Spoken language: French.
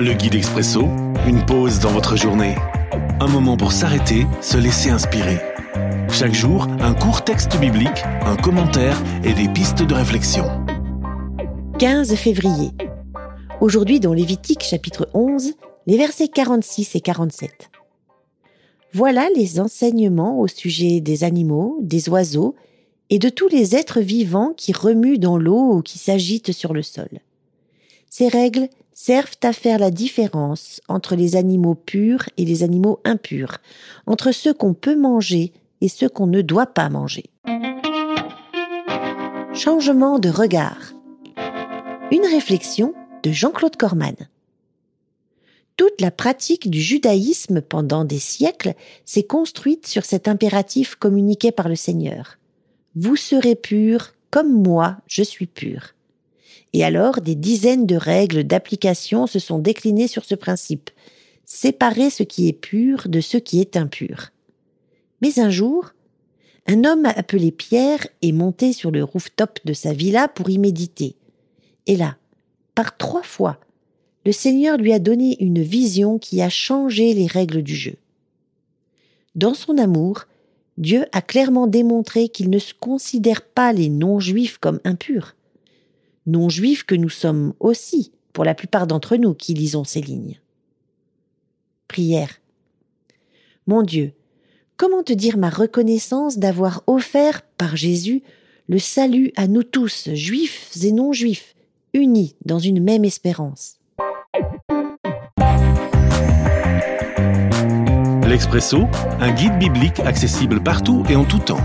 Le guide expresso, une pause dans votre journée. Un moment pour s'arrêter, se laisser inspirer. Chaque jour, un court texte biblique, un commentaire et des pistes de réflexion. 15 février. Aujourd'hui dans Lévitique chapitre 11, les versets 46 et 47. Voilà les enseignements au sujet des animaux, des oiseaux et de tous les êtres vivants qui remuent dans l'eau ou qui s'agitent sur le sol. Ces règles servent à faire la différence entre les animaux purs et les animaux impurs, entre ceux qu'on peut manger et ceux qu'on ne doit pas manger. Changement de regard. Une réflexion de Jean-Claude Corman. Toute la pratique du judaïsme pendant des siècles s'est construite sur cet impératif communiqué par le Seigneur. Vous serez purs comme moi je suis pur. Et alors des dizaines de règles d'application se sont déclinées sur ce principe. Séparer ce qui est pur de ce qui est impur. Mais un jour, un homme appelé Pierre est monté sur le rooftop de sa villa pour y méditer. Et là, par trois fois, le Seigneur lui a donné une vision qui a changé les règles du jeu. Dans son amour, Dieu a clairement démontré qu'il ne considère pas les non-juifs comme impurs. Non-juifs que nous sommes aussi, pour la plupart d'entre nous qui lisons ces lignes. Prière. Mon Dieu, comment te dire ma reconnaissance d'avoir offert par Jésus le salut à nous tous, juifs et non-juifs, unis dans une même espérance? L'Expresso, un guide biblique accessible partout et en tout temps.